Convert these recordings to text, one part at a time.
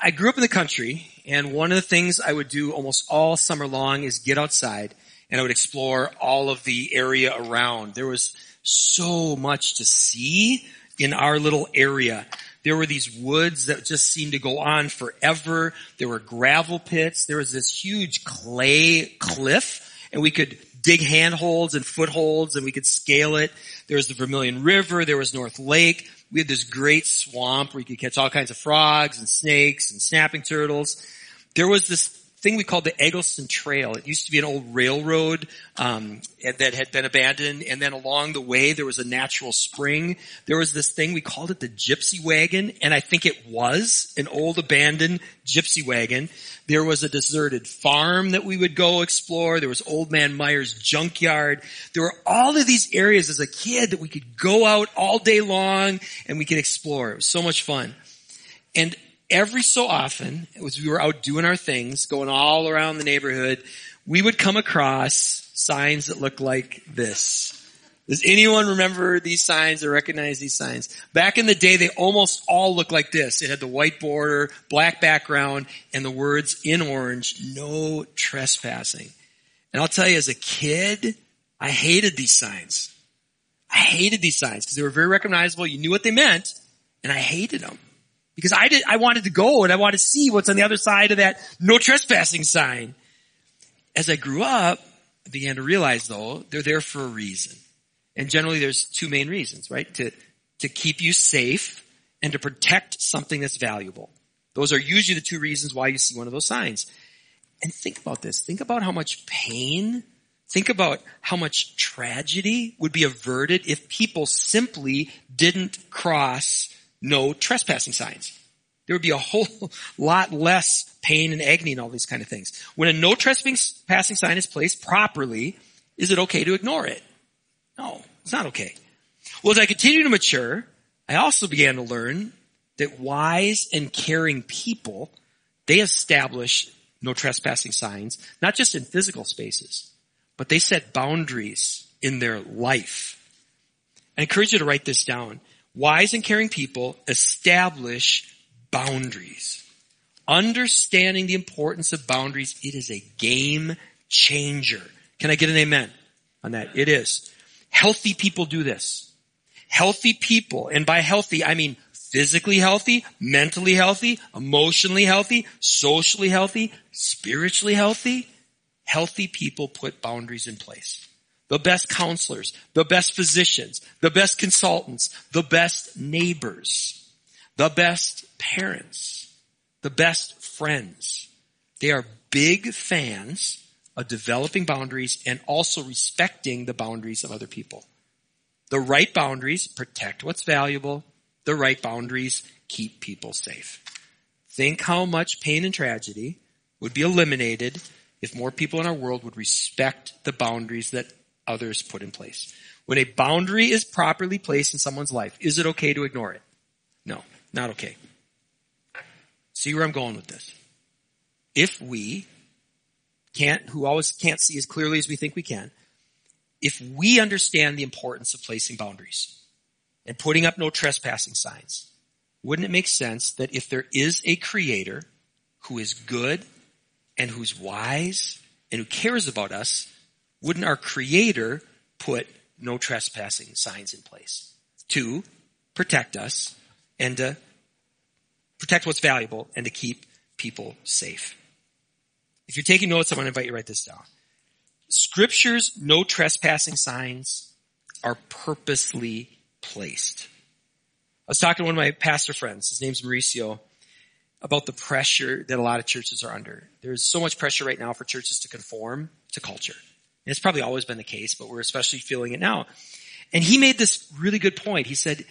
I grew up in the country, and one of the things I would do almost all summer long is get outside and I would explore all of the area around. There was so much to see in our little area. There were these woods that just seemed to go on forever. There were gravel pits. There was this huge clay cliff and we could dig handholds and footholds and we could scale it. There was the Vermilion River. There was North Lake. We had this great swamp where you could catch all kinds of frogs and snakes and snapping turtles. There was this thing we called the Eggleston Trail. It used to be an old railroad um, that had been abandoned, and then along the way there was a natural spring. There was this thing we called it the Gypsy Wagon, and I think it was an old abandoned gypsy wagon. There was a deserted farm that we would go explore. There was Old Man Meyer's junkyard. There were all of these areas as a kid that we could go out all day long and we could explore. It was so much fun. And every so often, as we were out doing our things, going all around the neighborhood, we would come across signs that looked like this. Does anyone remember these signs or recognize these signs? Back in the day, they almost all looked like this. It had the white border, black background, and the words in orange, no trespassing. And I'll tell you, as a kid, I hated these signs. I hated these signs because they were very recognizable. You knew what they meant, and I hated them because I did, I wanted to go and I wanted to see what's on the other side of that no trespassing sign. As I grew up, I began to realize though, they're there for a reason. And generally there's two main reasons, right? To, to keep you safe and to protect something that's valuable. Those are usually the two reasons why you see one of those signs. And think about this. Think about how much pain, think about how much tragedy would be averted if people simply didn't cross no trespassing signs. There would be a whole lot less pain and agony and all these kind of things. When a no trespassing sign is placed properly, is it okay to ignore it? No, it's not okay. Well, as I continue to mature, I also began to learn that wise and caring people, they establish no trespassing signs, not just in physical spaces, but they set boundaries in their life. I encourage you to write this down. Wise and caring people establish boundaries. Understanding the importance of boundaries, it is a game changer. Can I get an amen on that? It is. Healthy people do this. Healthy people, and by healthy, I mean physically healthy, mentally healthy, emotionally healthy, socially healthy, spiritually healthy. Healthy people put boundaries in place the best counselors, the best physicians, the best consultants, the best neighbors, the best parents, the best friends. They are big fans of developing boundaries and also respecting the boundaries of other people. The right boundaries protect what's valuable. The right boundaries keep people safe. Think how much pain and tragedy would be eliminated if more people in our world would respect the boundaries that others put in place. When a boundary is properly placed in someone's life, is it okay to ignore it? No, not okay. See where I'm going with this. If we can't, who always can't see as clearly as we think we can, if we understand the importance of placing boundaries and putting up no trespassing signs, wouldn't it make sense that if there is a creator who is good and who's wise and who cares about us, wouldn't our creator put no trespassing signs in place to protect us and to protect what's valuable and to keep people safe? If you're taking notes, I want to invite you to write this down. Scripture's no trespassing signs are purposely placed. I was talking to one of my pastor friends, his name's Mauricio, about the pressure that a lot of churches are under. There's so much pressure right now for churches to conform to culture. And it's probably always been the case, but we're especially feeling it now. And he made this really good point. He said,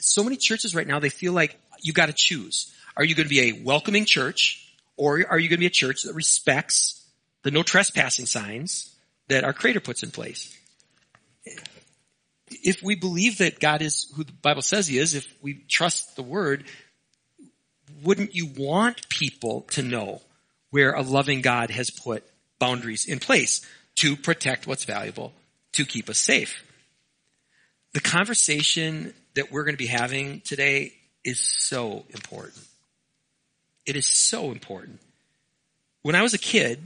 so many churches right now, they feel like you gotta choose. Are you gonna be a welcoming church or are you gonna be a church that respects the no trespassing signs that our creator puts in place? If we believe that God is who the Bible says he is, if we trust the word, wouldn't you want people to know where a loving God has put boundaries in place? To protect what's valuable, to keep us safe. The conversation that we're going to be having today is so important. It is so important. When I was a kid,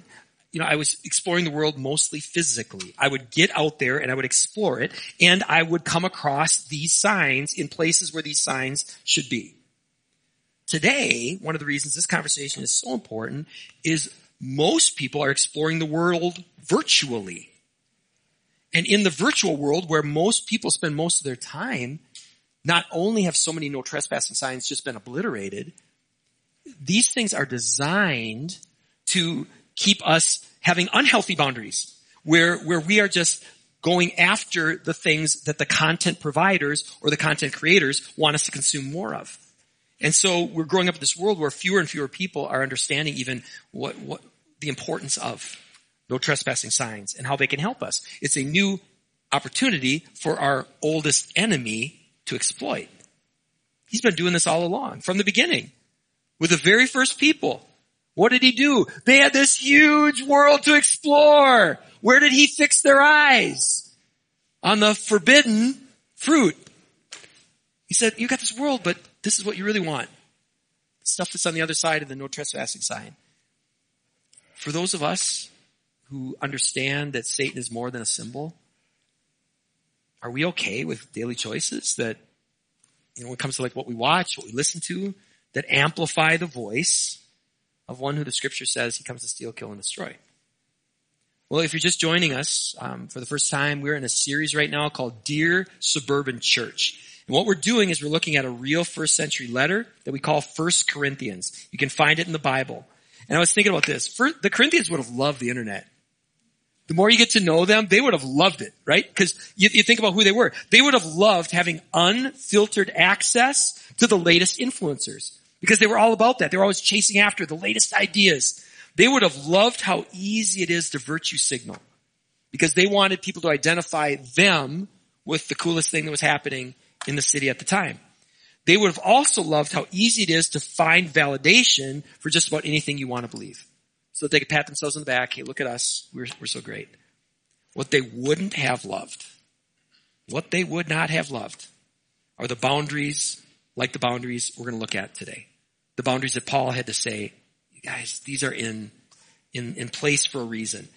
you know, I was exploring the world mostly physically. I would get out there and I would explore it and I would come across these signs in places where these signs should be. Today, one of the reasons this conversation is so important is most people are exploring the world virtually. And in the virtual world where most people spend most of their time, not only have so many no trespassing signs just been obliterated, these things are designed to keep us having unhealthy boundaries where, where we are just going after the things that the content providers or the content creators want us to consume more of. And so we're growing up in this world where fewer and fewer people are understanding even what, what the importance of no trespassing signs and how they can help us. It's a new opportunity for our oldest enemy to exploit. He's been doing this all along from the beginning with the very first people. What did he do? They had this huge world to explore. Where did he fix their eyes? On the forbidden fruit. He said, you got this world, but this is what you really want. Stuff that's on the other side of the no trespassing sign. For those of us who understand that Satan is more than a symbol, are we okay with daily choices that, you know, when it comes to like what we watch, what we listen to, that amplify the voice of one who the scripture says he comes to steal, kill, and destroy? Well, if you're just joining us um, for the first time, we're in a series right now called Dear Suburban Church. And what we're doing is we're looking at a real first century letter that we call First Corinthians. You can find it in the Bible. And I was thinking about this. The Corinthians would have loved the internet. The more you get to know them, they would have loved it, right? Because you, you think about who they were. They would have loved having unfiltered access to the latest influencers because they were all about that. They were always chasing after the latest ideas. They would have loved how easy it is to virtue signal because they wanted people to identify them with the coolest thing that was happening in the city at the time. They would have also loved how easy it is to find validation for just about anything you want to believe. So that they could pat themselves on the back, hey, look at us, we're, we're so great. What they wouldn't have loved, what they would not have loved, are the boundaries like the boundaries we're going to look at today. The boundaries that Paul had to say, guys, these are in, in, in place for a reason.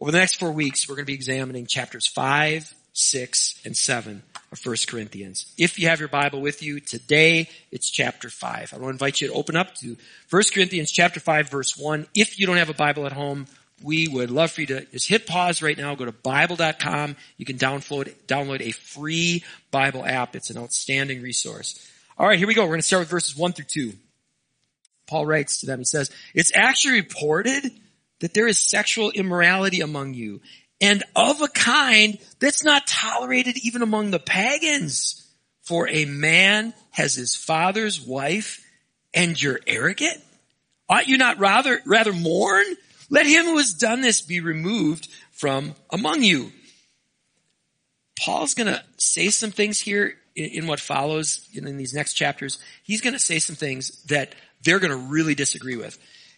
Over the next four weeks, we're going to be examining chapters five, six, and seven of 1 Corinthians. If you have your Bible with you today, it's chapter 5. I want to invite you to open up to 1 Corinthians chapter 5 verse 1. If you don't have a Bible at home, we would love for you to just hit pause right now, go to bible.com. You can download, download a free Bible app. It's an outstanding resource. All right, here we go. We're going to start with verses 1 through 2. Paul writes to them, he says, It's actually reported that there is sexual immorality among you, and of a kind that's not tolerated even among the pagans. For a man has his father's wife and you're arrogant? Ought you not rather, rather mourn? Let him who has done this be removed from among you. Paul's gonna say some things here in, in what follows in, in these next chapters. He's gonna say some things that they're gonna really disagree with.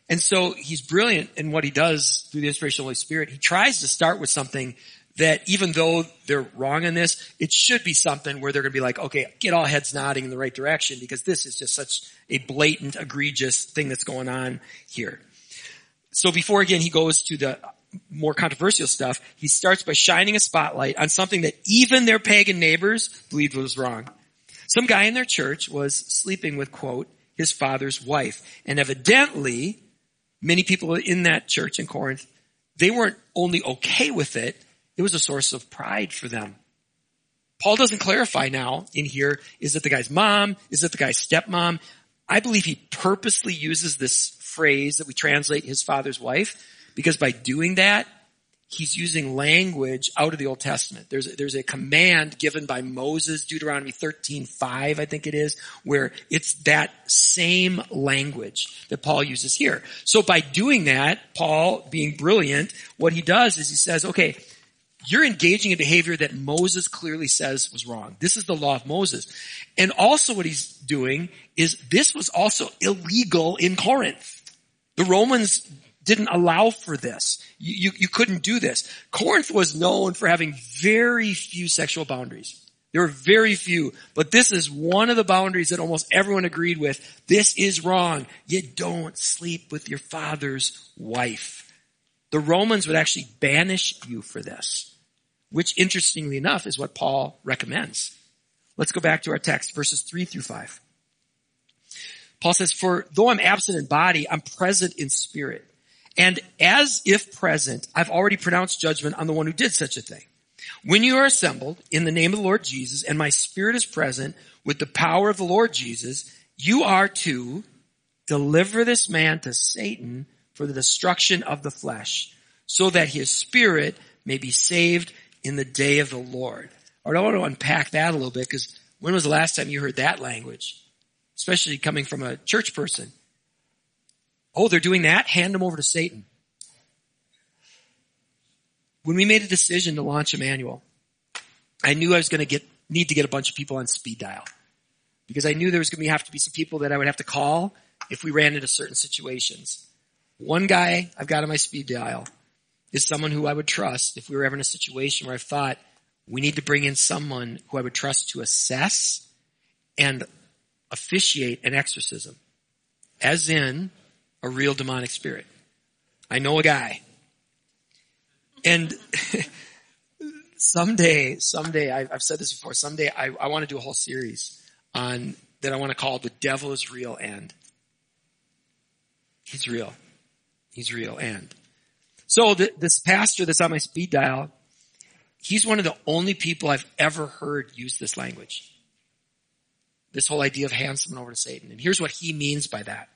And so he's brilliant in what he does through the inspiration of the Holy Spirit. He tries to start with something that even though they're wrong in this, it should be something where they're going to be like, okay, get all heads nodding in the right direction because this is just such a blatant, egregious thing that's going on here. So before again he goes to the more controversial stuff, he starts by shining a spotlight on something that even their pagan neighbors believed was wrong. Some guy in their church was sleeping with, quote, his father's wife. And evidently, many people in that church in Corinth, they weren't only okay with it, it was a source of pride for them. Paul doesn't clarify now in here, is it the guy's mom? Is it the guy's stepmom? I believe he purposely uses this phrase that we translate his father's wife because by doing that, he's using language out of the Old Testament. There's a, there's a command given by Moses, Deuteronomy 13:5, I think it is, where it's that same language that Paul uses here. So by doing that, Paul being brilliant, what he does is he says, okay, you're engaging in behavior that Moses clearly says was wrong. This is the law of Moses. And also what he's doing is this was also illegal in Corinth. The Romans didn't allow for this. You, you, you, couldn't do this. Corinth was known for having very few sexual boundaries. There were very few, but this is one of the boundaries that almost everyone agreed with. This is wrong. You don't sleep with your father's wife. The Romans would actually banish you for this, which interestingly enough is what Paul recommends. Let's go back to our text, verses three through five. Paul says, for though I'm absent in body, I'm present in spirit. And as if present, I've already pronounced judgment on the one who did such a thing. When you are assembled in the name of the Lord Jesus and my spirit is present with the power of the Lord Jesus, you are to deliver this man to Satan for the destruction of the flesh so that his spirit may be saved in the day of the Lord. Or I want to unpack that a little bit because when was the last time you heard that language? Especially coming from a church person. Oh, they're doing that? Hand them over to Satan. When we made a decision to launch Emmanuel, I knew I was going to get, need to get a bunch of people on speed dial. Because I knew there was going to have to be some people that I would have to call if we ran into certain situations. One guy I've got on my speed dial is someone who I would trust if we were ever in a situation where I thought we need to bring in someone who I would trust to assess and officiate an exorcism. As in, a real demonic spirit. I know a guy. And someday, someday, I've said this before, someday I, I want to do a whole series on, that I want to call The Devil is Real and. He's real. He's real and. So this pastor that's on my speed dial, he's one of the only people I've ever heard use this language. This whole idea of hand someone over to Satan. And here's what he means by that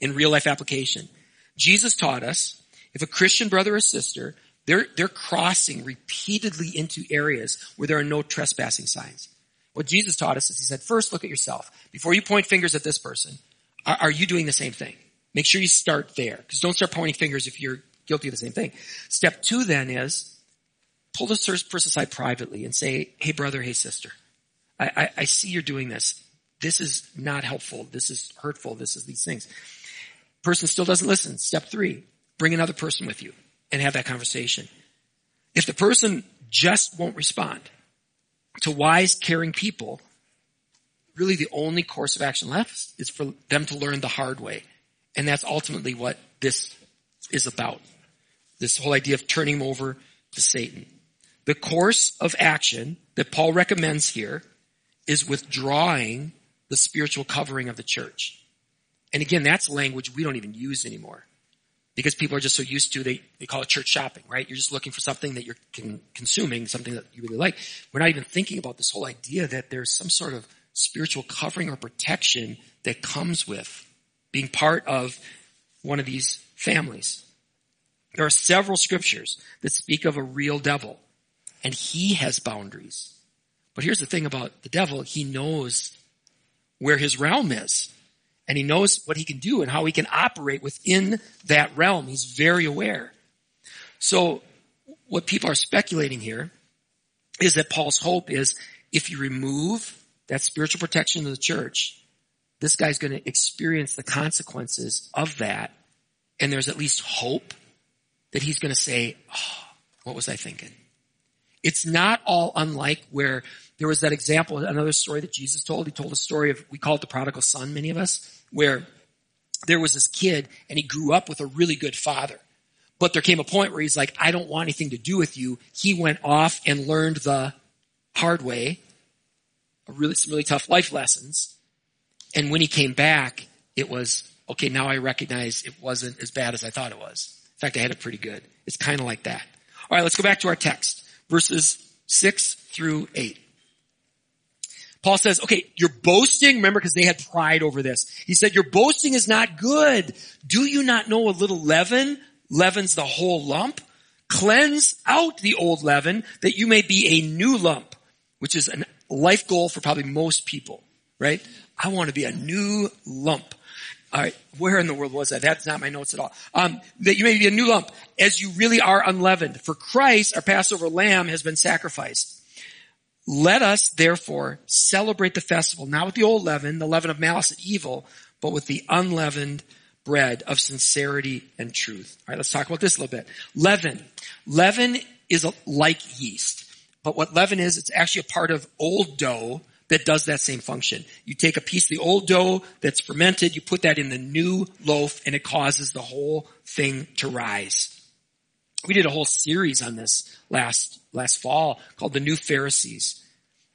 in real life application. Jesus taught us if a Christian brother or sister, they're, they're crossing repeatedly into areas where there are no trespassing signs. What Jesus taught us is he said, first look at yourself. Before you point fingers at this person, are, are you doing the same thing? Make sure you start there. Because don't start pointing fingers if you're guilty of the same thing. Step two then is pull this person aside privately and say, hey brother, hey sister, I, I, I see you're doing this. This is not helpful. This is hurtful. This is these things person still doesn't listen. Step three, bring another person with you and have that conversation. If the person just won't respond to wise, caring people, really the only course of action left is for them to learn the hard way. And that's ultimately what this is about. This whole idea of turning them over to Satan. The course of action that Paul recommends here is withdrawing the spiritual covering of the church. And again, that's language we don't even use anymore because people are just so used to, they, they call it church shopping, right? You're just looking for something that you're con- consuming, something that you really like. We're not even thinking about this whole idea that there's some sort of spiritual covering or protection that comes with being part of one of these families. There are several scriptures that speak of a real devil and he has boundaries. But here's the thing about the devil. He knows where his realm is and he knows what he can do and how he can operate within that realm. He's very aware. So what people are speculating here is that Paul's hope is if you remove that spiritual protection of the church, this guy's going to experience the consequences of that. And there's at least hope that he's going to say, oh, what was I thinking? It's not all unlike where there was that example, another story that Jesus told. He told a story of, we call it the prodigal son, many of us, where there was this kid and he grew up with a really good father. But there came a point where he's like, I don't want anything to do with you. He went off and learned the hard way, really, some really tough life lessons. And when he came back, it was, okay, now I recognize it wasn't as bad as I thought it was. In fact, I had it pretty good. It's kind of like that. All right, let's go back to our text verses 6 through 8. Paul says, okay, you're boasting, remember, because they had pride over this. He said, your boasting is not good. Do you not know a little leaven leavens the whole lump? Cleanse out the old leaven that you may be a new lump, which is a life goal for probably most people, right? I want to be a new lump. All right, where in the world was that? That's not my notes at all. Um, that you may be a new lump, as you really are unleavened. For Christ, our Passover lamb, has been sacrificed. Let us, therefore, celebrate the festival, not with the old leaven, the leaven of malice and evil, but with the unleavened bread of sincerity and truth. All right, let's talk about this a little bit. Leaven. Leaven is like yeast. But what leaven is, it's actually a part of old dough that does that same function. You take a piece of the old dough that's fermented, you put that in the new loaf, and it causes the whole thing to rise. We did a whole series on this last, last fall called the New Pharisees.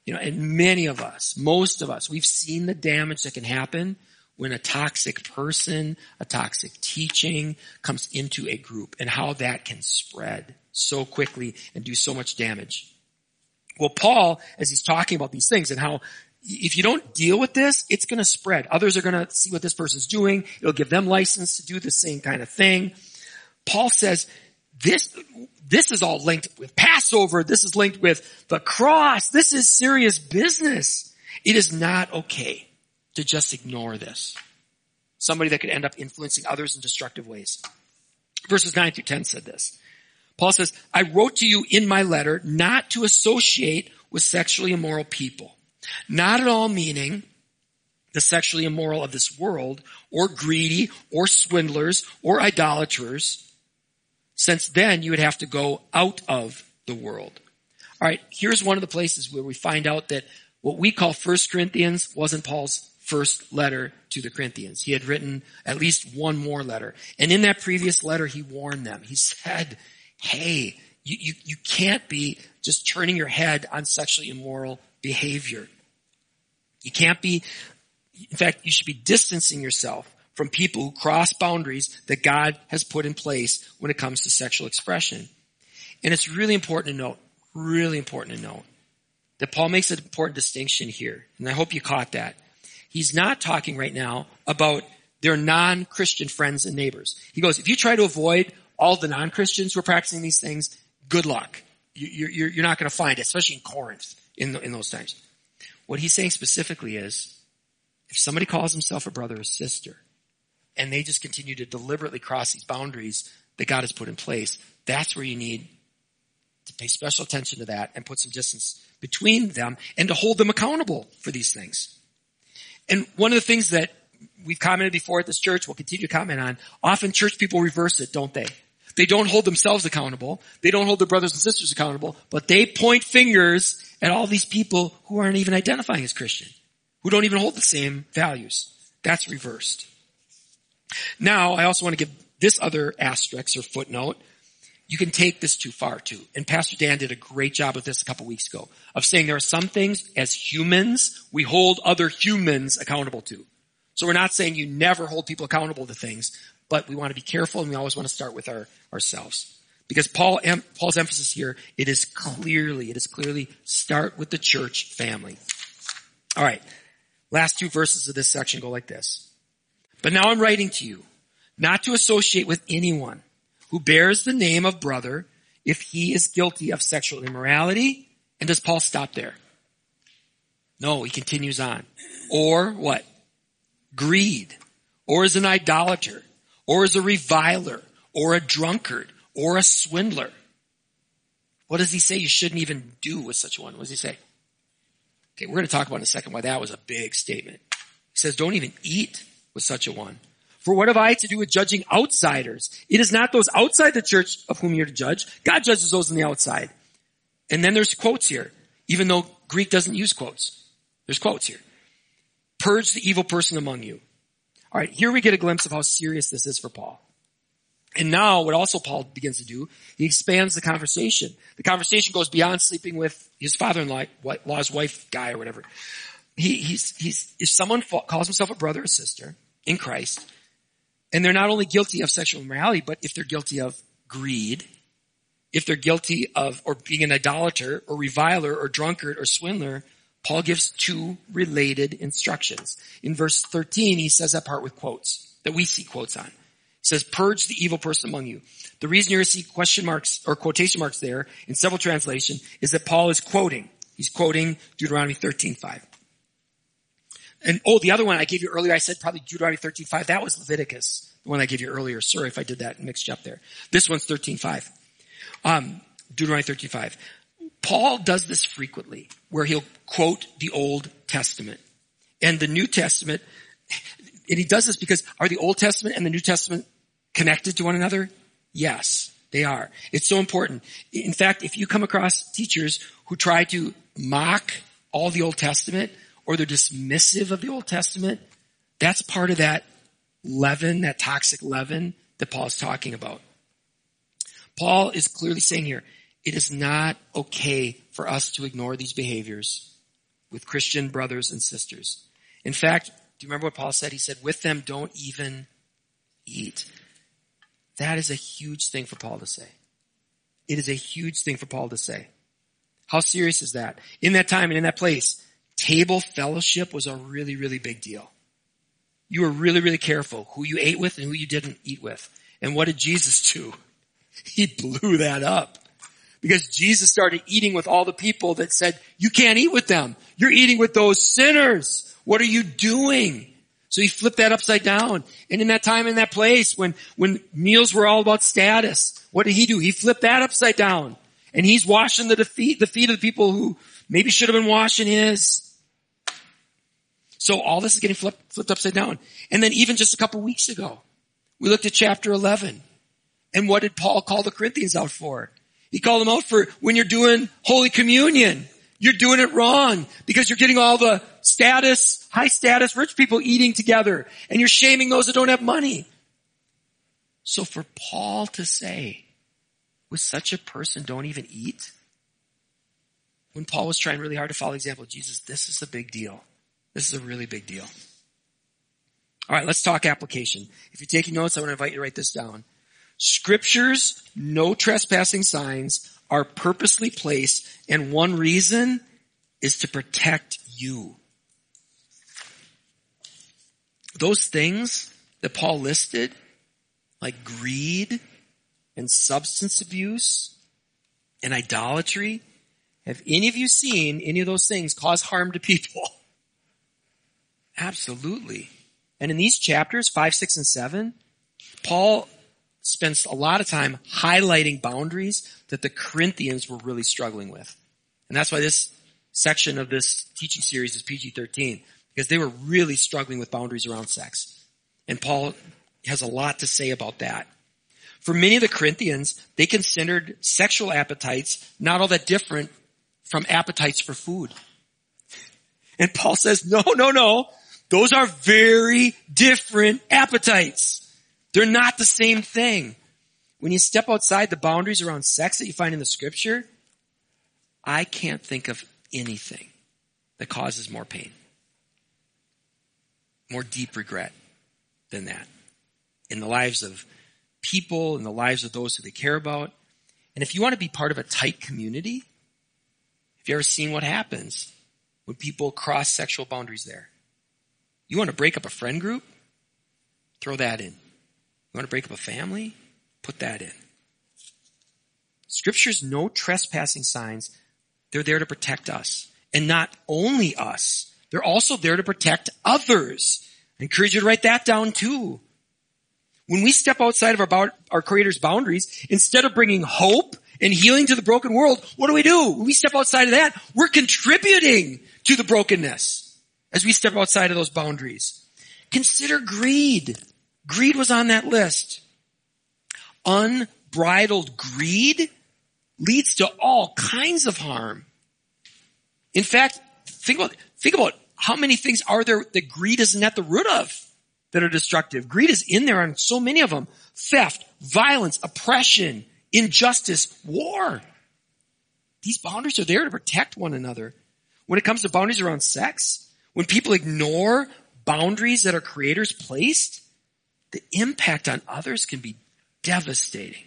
You know, and many of us, most of us, we've seen the damage that can happen when a toxic person, a toxic teaching comes into a group and how that can spread so quickly and do so much damage. Well, Paul, as he's talking about these things and how if you don't deal with this, it's going to spread. Others are going to see what this person's doing. It'll give them license to do the same kind of thing. Paul says this, this is all linked with Passover. This is linked with the cross. This is serious business. It is not okay to just ignore this. Somebody that could end up influencing others in destructive ways. Verses 9 through 10 said this. Paul says, I wrote to you in my letter not to associate with sexually immoral people. Not at all meaning the sexually immoral of this world, or greedy, or swindlers, or idolaters, since then you would have to go out of the world. Alright, here's one of the places where we find out that what we call First Corinthians wasn't Paul's first letter to the Corinthians. He had written at least one more letter. And in that previous letter, he warned them. He said, hey, you, you, you can't be just turning your head on sexually immoral behavior. You can't be, in fact, you should be distancing yourself from people who cross boundaries that God has put in place when it comes to sexual expression. And it's really important to note, really important to note, that Paul makes an important distinction here. And I hope you caught that he's not talking right now about their non-Christian friends and neighbors. He goes, if you try to avoid all the non-Christians who are practicing these things, good luck. You're, you're not going to find it, especially in Corinth in, the, in those times. What he's saying specifically is, if somebody calls himself a brother or sister, and they just continue to deliberately cross these boundaries that God has put in place, that's where you need to pay special attention to that and put some distance between them and to hold them accountable for these things. And one of the things that we've commented before at this church, we'll continue to comment on, often church people reverse it, don't they? They don't hold themselves accountable. They don't hold their brothers and sisters accountable, but they point fingers at all these people who aren't even identifying as Christian, who don't even hold the same values. That's reversed. Now, I also want to give this other asterisk or footnote you can take this too far too. And Pastor Dan did a great job with this a couple weeks ago of saying there are some things as humans we hold other humans accountable to. So we're not saying you never hold people accountable to things, but we want to be careful and we always want to start with our, ourselves. Because Paul, Paul's emphasis here, it is clearly, it is clearly start with the church family. All right. Last two verses of this section go like this. But now I'm writing to you, not to associate with anyone who bears the name of brother if he is guilty of sexual immorality. And does Paul stop there? No, he continues on. Or what? Greed. Or is an idolater. Or is a reviler. Or a drunkard. Or a swindler. What does he say you shouldn't even do with such one? What does he say? Okay, we're going to talk about in a second why that was a big statement. He says, don't even eat with such a one. For what have I to do with judging outsiders? It is not those outside the church of whom you're to judge. God judges those on the outside. And then there's quotes here, even though Greek doesn't use quotes. There's quotes here. Purge the evil person among you. All right, here we get a glimpse of how serious this is for Paul. And now what also Paul begins to do, he expands the conversation. The conversation goes beyond sleeping with his father-in-law's wife guy or whatever. He, he's, he's, if someone calls himself a brother or sister in Christ, and they're not only guilty of sexual immorality, but if they're guilty of greed, if they're guilty of, or being an idolater, or reviler, or drunkard, or swindler, Paul gives two related instructions. In verse 13, he says that part with quotes, that we see quotes on. He says, purge the evil person among you. The reason you're see question marks or quotation marks there in several translations is that Paul is quoting. He's quoting Deuteronomy 13, 5. And oh, the other one I gave you earlier, I said probably Deuteronomy 13.5. That was Leviticus, the one I gave you earlier. Sorry if I did that mixed you up there. This one's 13.5. Um, Deuteronomy 13.5. Paul does this frequently, where he'll quote the Old Testament. And the New Testament, and he does this because are the Old Testament and the New Testament connected to one another? Yes. They are. It's so important. In fact, if you come across teachers who try to mock all the Old Testament or they're dismissive of the Old Testament, that's part of that leaven, that toxic leaven that Paul is talking about. Paul is clearly saying here, it is not okay for us to ignore these behaviors with Christian brothers and sisters. In fact, do you remember what Paul said? He said, with them don't even eat. That is a huge thing for Paul to say. It is a huge thing for Paul to say. How serious is that? In that time and in that place, table fellowship was a really, really big deal. You were really, really careful who you ate with and who you didn't eat with. And what did Jesus do? He blew that up. Because Jesus started eating with all the people that said, you can't eat with them. You're eating with those sinners. What are you doing? So he flipped that upside down. And in that time, in that place, when, when meals were all about status, what did he do? He flipped that upside down. And he's washing the feet, the feet of the people who maybe should have been washing his. So all this is getting flipped, flipped upside down. And then even just a couple weeks ago, we looked at chapter 11. And what did Paul call the Corinthians out for? He called them out for when you're doing Holy Communion. You're doing it wrong because you're getting all the status, high status, rich people eating together and you're shaming those that don't have money. So for Paul to say, with such a person don't even eat, when Paul was trying really hard to follow the example of Jesus, this is a big deal. This is a really big deal. All right, let's talk application. If you're taking notes, I want to invite you to write this down. Scriptures, no trespassing signs, are purposely placed, and one reason is to protect you. Those things that Paul listed, like greed and substance abuse and idolatry, have any of you seen any of those things cause harm to people? Absolutely. And in these chapters, 5, 6, and 7, Paul spends a lot of time highlighting boundaries that the Corinthians were really struggling with. And that's why this section of this teaching series is PG-13, because they were really struggling with boundaries around sex. And Paul has a lot to say about that. For many of the Corinthians, they considered sexual appetites not all that different from appetites for food. And Paul says, no, no, no. Those are very different appetites. They're not the same thing. When you step outside the boundaries around sex that you find in the scripture, I can't think of anything that causes more pain, more deep regret than that in the lives of people, in the lives of those who they care about. And if you want to be part of a tight community, have you ever seen what happens when people cross sexual boundaries there? You want to break up a friend group? Throw that in. You want to break up a family? Put that in. Scripture's no trespassing signs. They're there to protect us. And not only us, they're also there to protect others. I encourage you to write that down too. When we step outside of our, our Creator's boundaries, instead of bringing hope and healing to the broken world, what do we do? When we step outside of that, we're contributing to the brokenness as we step outside of those boundaries. Consider greed. Greed was on that list. Unbridled greed leads to all kinds of harm. In fact, think about, think about how many things are there that greed isn't at the root of that are destructive. Greed is in there on so many of them. Theft, violence, oppression, injustice, war. These boundaries are there to protect one another. When it comes to boundaries around sex, when people ignore boundaries that our creators placed, the impact on others can be devastating.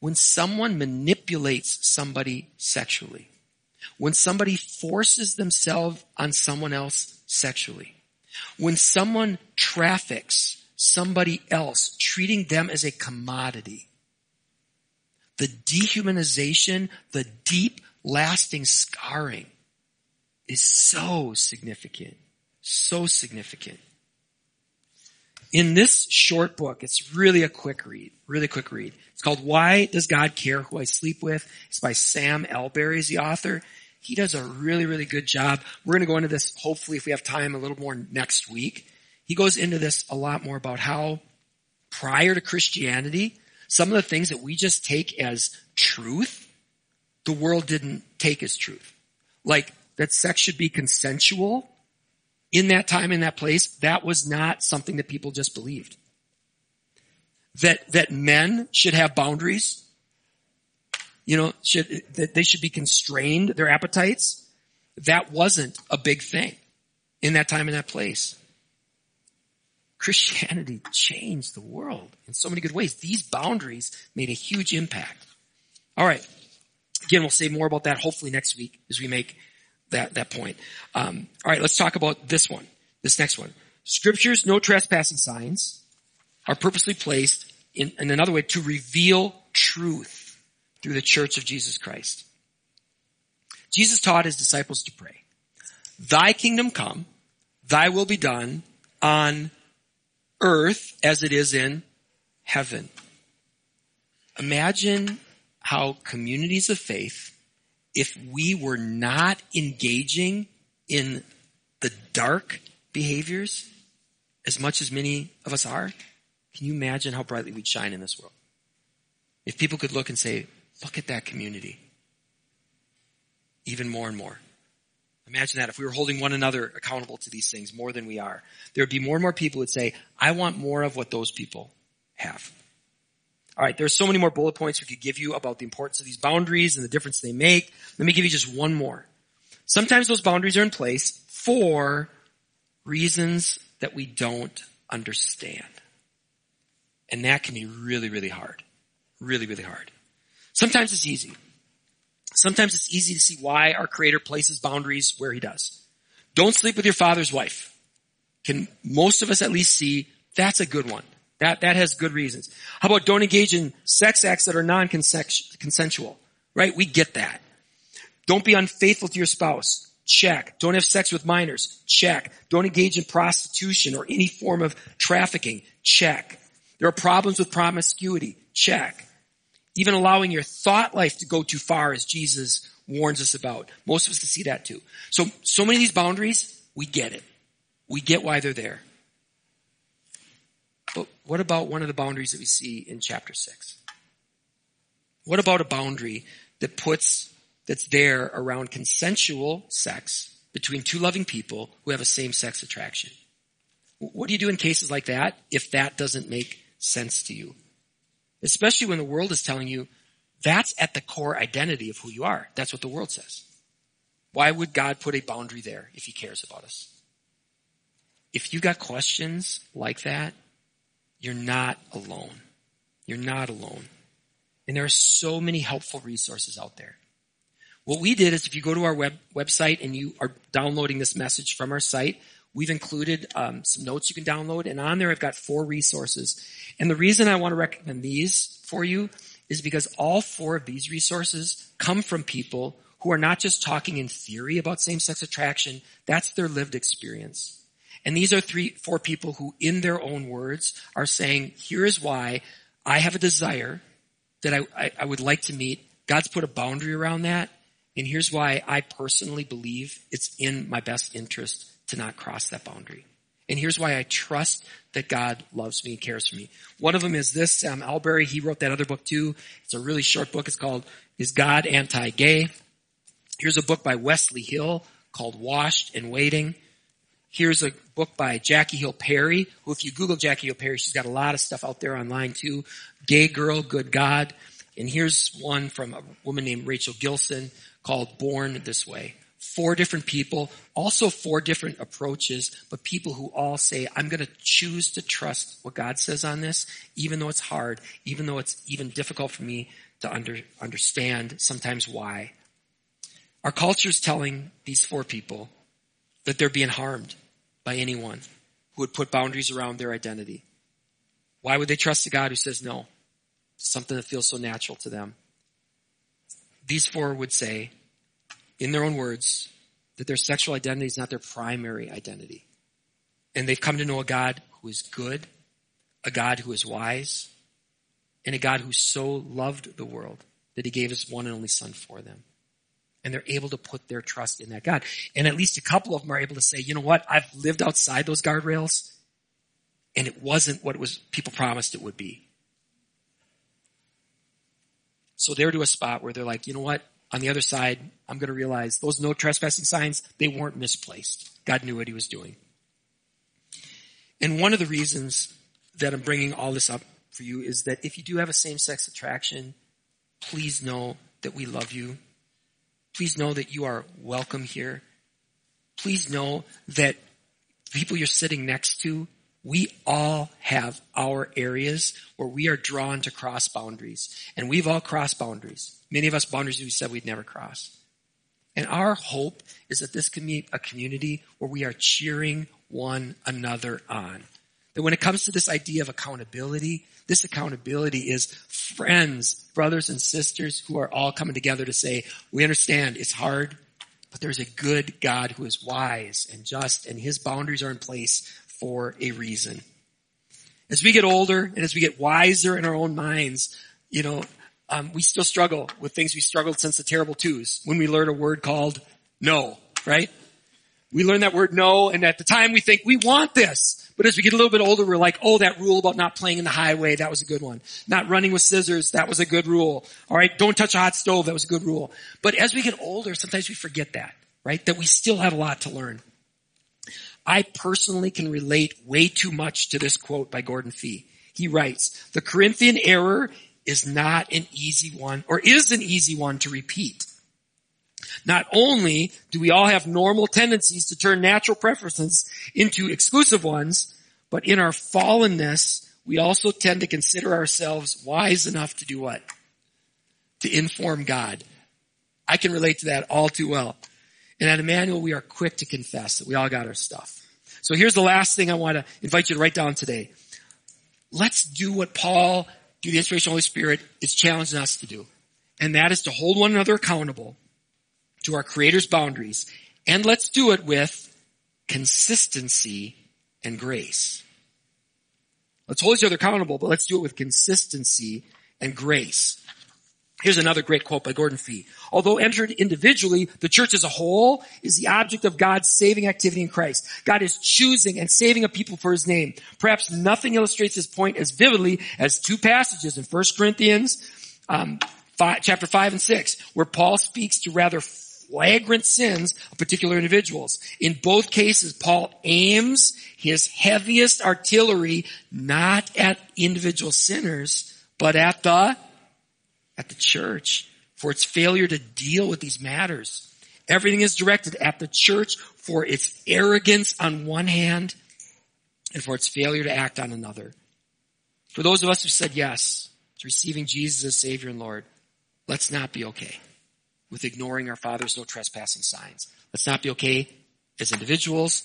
When someone manipulates somebody sexually, when somebody forces themselves on someone else sexually, when someone traffics somebody else, treating them as a commodity, the dehumanization, the deep lasting scarring is so significant. So significant in this short book, it's really a quick read, really quick read. It's called Why Does God Care Who I Sleep With? It's by Sam Allberry is the author. He does a really, really good job. We're going to go into this, hopefully, if we have time, a little more next week. He goes into this a lot more about how prior to Christianity, some of the things that we just take as truth, the world didn't take as truth. Like that sex should be consensual in that time, in that place, that was not something that people just believed. That, that men should have boundaries, you know, should, that they should be constrained, their appetites, that wasn't a big thing in that time, in that place. Christianity changed the world in so many good ways. These boundaries made a huge impact. All right. Again, we'll say more about that hopefully next week as we make that, that point. Um, all right, let's talk about this one, this next one. Scriptures, no trespassing signs, are purposely placed in, in another way to reveal truth through the church of Jesus Christ. Jesus taught his disciples to pray, Thy kingdom come, Thy will be done on earth as it is in heaven. Imagine how communities of faith if we were not engaging in the dark behaviors as much as many of us are, can you imagine how brightly we'd shine in this world? If people could look and say, look at that community. Even more and more. Imagine that if we were holding one another accountable to these things more than we are. There would be more and more people would say, I want more of what those people have. All right, there's so many more bullet points we could give you about the importance of these boundaries and the difference they make. Let me give you just one more. Sometimes those boundaries are in place for reasons that we don't understand. And that can be really, really hard. Really, really hard. Sometimes it's easy. Sometimes it's easy to see why our creator places boundaries where he does. Don't sleep with your father's wife. Can most of us at least see that's a good one. That, that has good reasons. How about don't engage in sex acts that are non-consensual? Right? We get that. Don't be unfaithful to your spouse. Check. Don't have sex with minors. Check. Don't engage in prostitution or any form of trafficking. Check. There are problems with promiscuity. Check. Even allowing your thought life to go too far as Jesus warns us about. Most of us can see that too. So, so many of these boundaries, we get it. We get why they're there. What about one of the boundaries that we see in chapter 6? What about a boundary that puts, that's there around consensual sex between two loving people who have a same sex attraction? What do you do in cases like that if that doesn't make sense to you? Especially when the world is telling you that's at the core identity of who you are. That's what the world says. Why would God put a boundary there if he cares about us? If you got questions like that, you're not alone. You're not alone. And there are so many helpful resources out there. What we did is if you go to our web, website and you are downloading this message from our site, we've included um, some notes you can download. And on there, I've got four resources. And the reason I want to recommend these for you is because all four of these resources come from people who are not just talking in theory about same-sex attraction. That's their lived experience. And these are three, four people who in their own words are saying, here is why I have a desire that I, I, I would like to meet. God's put a boundary around that. And here's why I personally believe it's in my best interest to not cross that boundary. And here's why I trust that God loves me and cares for me. One of them is this, Sam Allberry. He wrote that other book too. It's a really short book. It's called Is God Anti-Gay? Here's a book by Wesley Hill called Washed and Waiting. Here's a book by Jackie Hill Perry, who if you Google Jackie Hill Perry, she's got a lot of stuff out there online too. Gay Girl, Good God. And here's one from a woman named Rachel Gilson called Born This Way. Four different people, also four different approaches, but people who all say, I'm going to choose to trust what God says on this, even though it's hard, even though it's even difficult for me to under, understand sometimes why. Our culture is telling these four people that they're being harmed by anyone who would put boundaries around their identity. Why would they trust a God who says no? Something that feels so natural to them. These four would say, in their own words, that their sexual identity is not their primary identity. And they've come to know a God who is good, a God who is wise, and a God who so loved the world that he gave his one and only son for them and they're able to put their trust in that God. And at least a couple of them are able to say, you know what? I've lived outside those guardrails and it wasn't what it was people promised it would be. So they're to a spot where they're like, you know what? On the other side, I'm going to realize those no trespassing signs, they weren't misplaced. God knew what he was doing. And one of the reasons that I'm bringing all this up for you is that if you do have a same-sex attraction, please know that we love you. Please know that you are welcome here. Please know that people you're sitting next to, we all have our areas where we are drawn to cross boundaries. And we've all crossed boundaries. Many of us boundaries we said we'd never cross. And our hope is that this can be a community where we are cheering one another on. That when it comes to this idea of accountability, this accountability is friends, brothers and sisters who are all coming together to say, we understand it's hard, but there's a good God who is wise and just and his boundaries are in place for a reason. As we get older and as we get wiser in our own minds, you know, um, we still struggle with things we struggled since the terrible twos when we learn a word called no, right? We learn that word no and at the time we think we want this. But as we get a little bit older, we're like, oh, that rule about not playing in the highway, that was a good one. Not running with scissors, that was a good rule. All right, don't touch a hot stove, that was a good rule. But as we get older, sometimes we forget that, right? That we still have a lot to learn. I personally can relate way too much to this quote by Gordon Fee. He writes, the Corinthian error is not an easy one, or is an easy one to repeat. Not only do we all have normal tendencies to turn natural preferences into exclusive ones, but in our fallenness, we also tend to consider ourselves wise enough to do what? To inform God. I can relate to that all too well. And at Emmanuel, we are quick to confess that we all got our stuff. So here's the last thing I want to invite you to write down today. Let's do what Paul, through the inspiration of the Holy Spirit, is challenging us to do. And that is to hold one another accountable to our Creator's boundaries. And let's do it with consistency and grace. Let's hold each other accountable, but let's do it with consistency and grace. Here's another great quote by Gordon Fee. Although entered individually, the church as a whole is the object of God's saving activity in Christ. God is choosing and saving a people for his name. Perhaps nothing illustrates this point as vividly as two passages in 1 Corinthians um, five, chapter 5 and 6, where Paul speaks to rather flagrant sins of particular individuals. In both cases, Paul aims his heaviest artillery not at individual sinners, but at the, at the church for its failure to deal with these matters. Everything is directed at the church for its arrogance on one hand and for its failure to act on another. For those of us who said yes to receiving Jesus as Savior and Lord, let's not be okay with ignoring our Father's no trespassing signs. Let's not be okay as individuals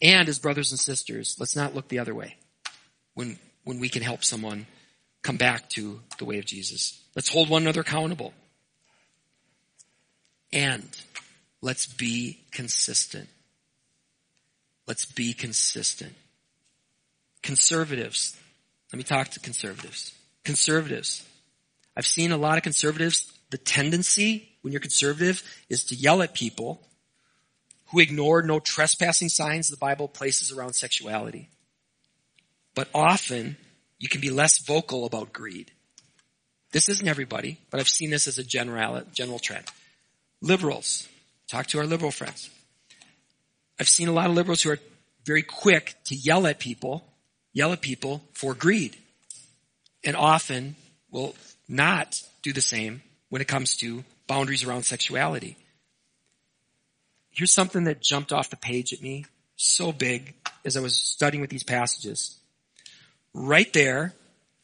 and as brothers and sisters. Let's not look the other way when, when we can help someone come back to the way of Jesus. Let's hold one another accountable. And let's be consistent. Let's be consistent. Conservatives. Let me talk to conservatives. Conservatives. I've seen a lot of conservatives, the tendency when you're conservative is to yell at people who ignore no trespassing signs the Bible places around sexuality. But often you can be less vocal about greed. This isn't everybody, but I've seen this as a general, general trend. Liberals. Talk to our liberal friends. I've seen a lot of liberals who are very quick to yell at people, yell at people for greed. And often will not do the same when it comes to boundaries around sexuality. Here's something that jumped off the page at me so big as I was studying with these passages. Right there,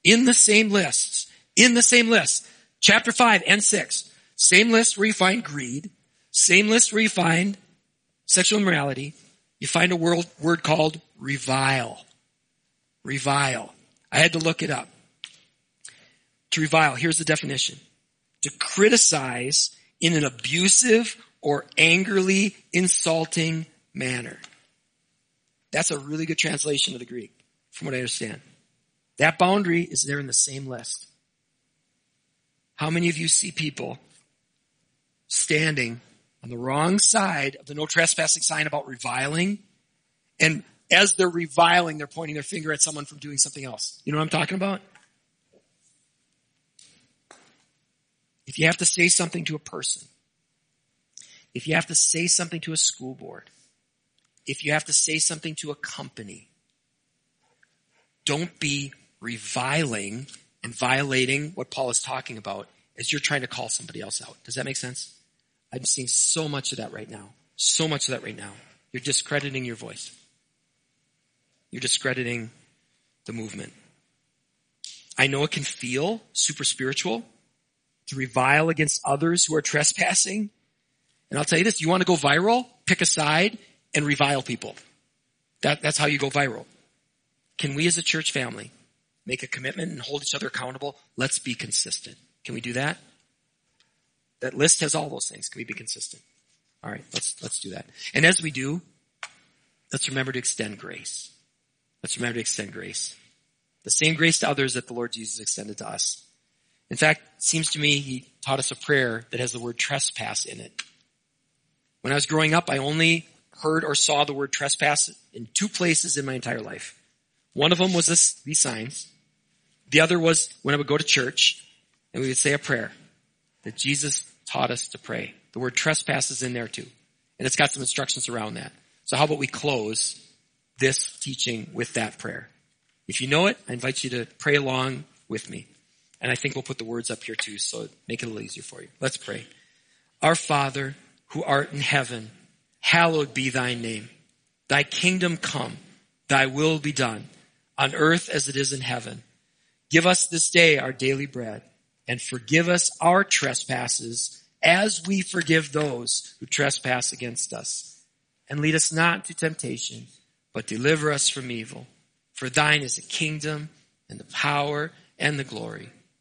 in the same lists, in the same list, chapter 5 and 6, same list where you find greed, same list where you find sexual immorality, you find a word, word called revile. Revile. I had to look it up. To revile, here's the definition to criticize in an abusive or angrily insulting manner. That's a really good translation of the Greek, from what I understand. That boundary is there in the same list. How many of you see people standing on the wrong side of the no trespassing sign about reviling? And as they're reviling, they're pointing their finger at someone from doing something else. You know what I'm talking about? If you have to say something to a person, if you have to say something to a school board, if you have to say something to a company, don't be reviling and violating what Paul is talking about as you're trying to call somebody else out. Does that make sense? I'm seeing so much of that right now. So much of that right now. You're discrediting your voice. You're discrediting the movement. I know it can feel super spiritual to revile against others who are trespassing. And I'll tell you this, you want to go viral? Pick a side and revile people. That, that's how you go viral. Can we as a church family make a commitment and hold each other accountable? Let's be consistent. Can we do that? That list has all those things. Can we be consistent? All right, let's, let's do that. And as we do, let's remember to extend grace. Let's remember to extend grace. The same grace to others that the Lord Jesus extended to us. In fact, it seems to me he taught us a prayer that has the word trespass in it. When I was growing up, I only heard or saw the word trespass in two places in my entire life. One of them was this, these signs. The other was when I would go to church and we would say a prayer that Jesus taught us to pray. The word trespass is in there too. And it's got some instructions around that. So how about we close this teaching with that prayer? If you know it, I invite you to pray along with me. And I think we'll put the words up here too, so make it a little easier for you. Let's pray. Our Father, who art in heaven, hallowed be thy name. Thy kingdom come, thy will be done, on earth as it is in heaven. Give us this day our daily bread, and forgive us our trespasses as we forgive those who trespass against us. And lead us not into temptation, but deliver us from evil. For thine is the kingdom and the power and the glory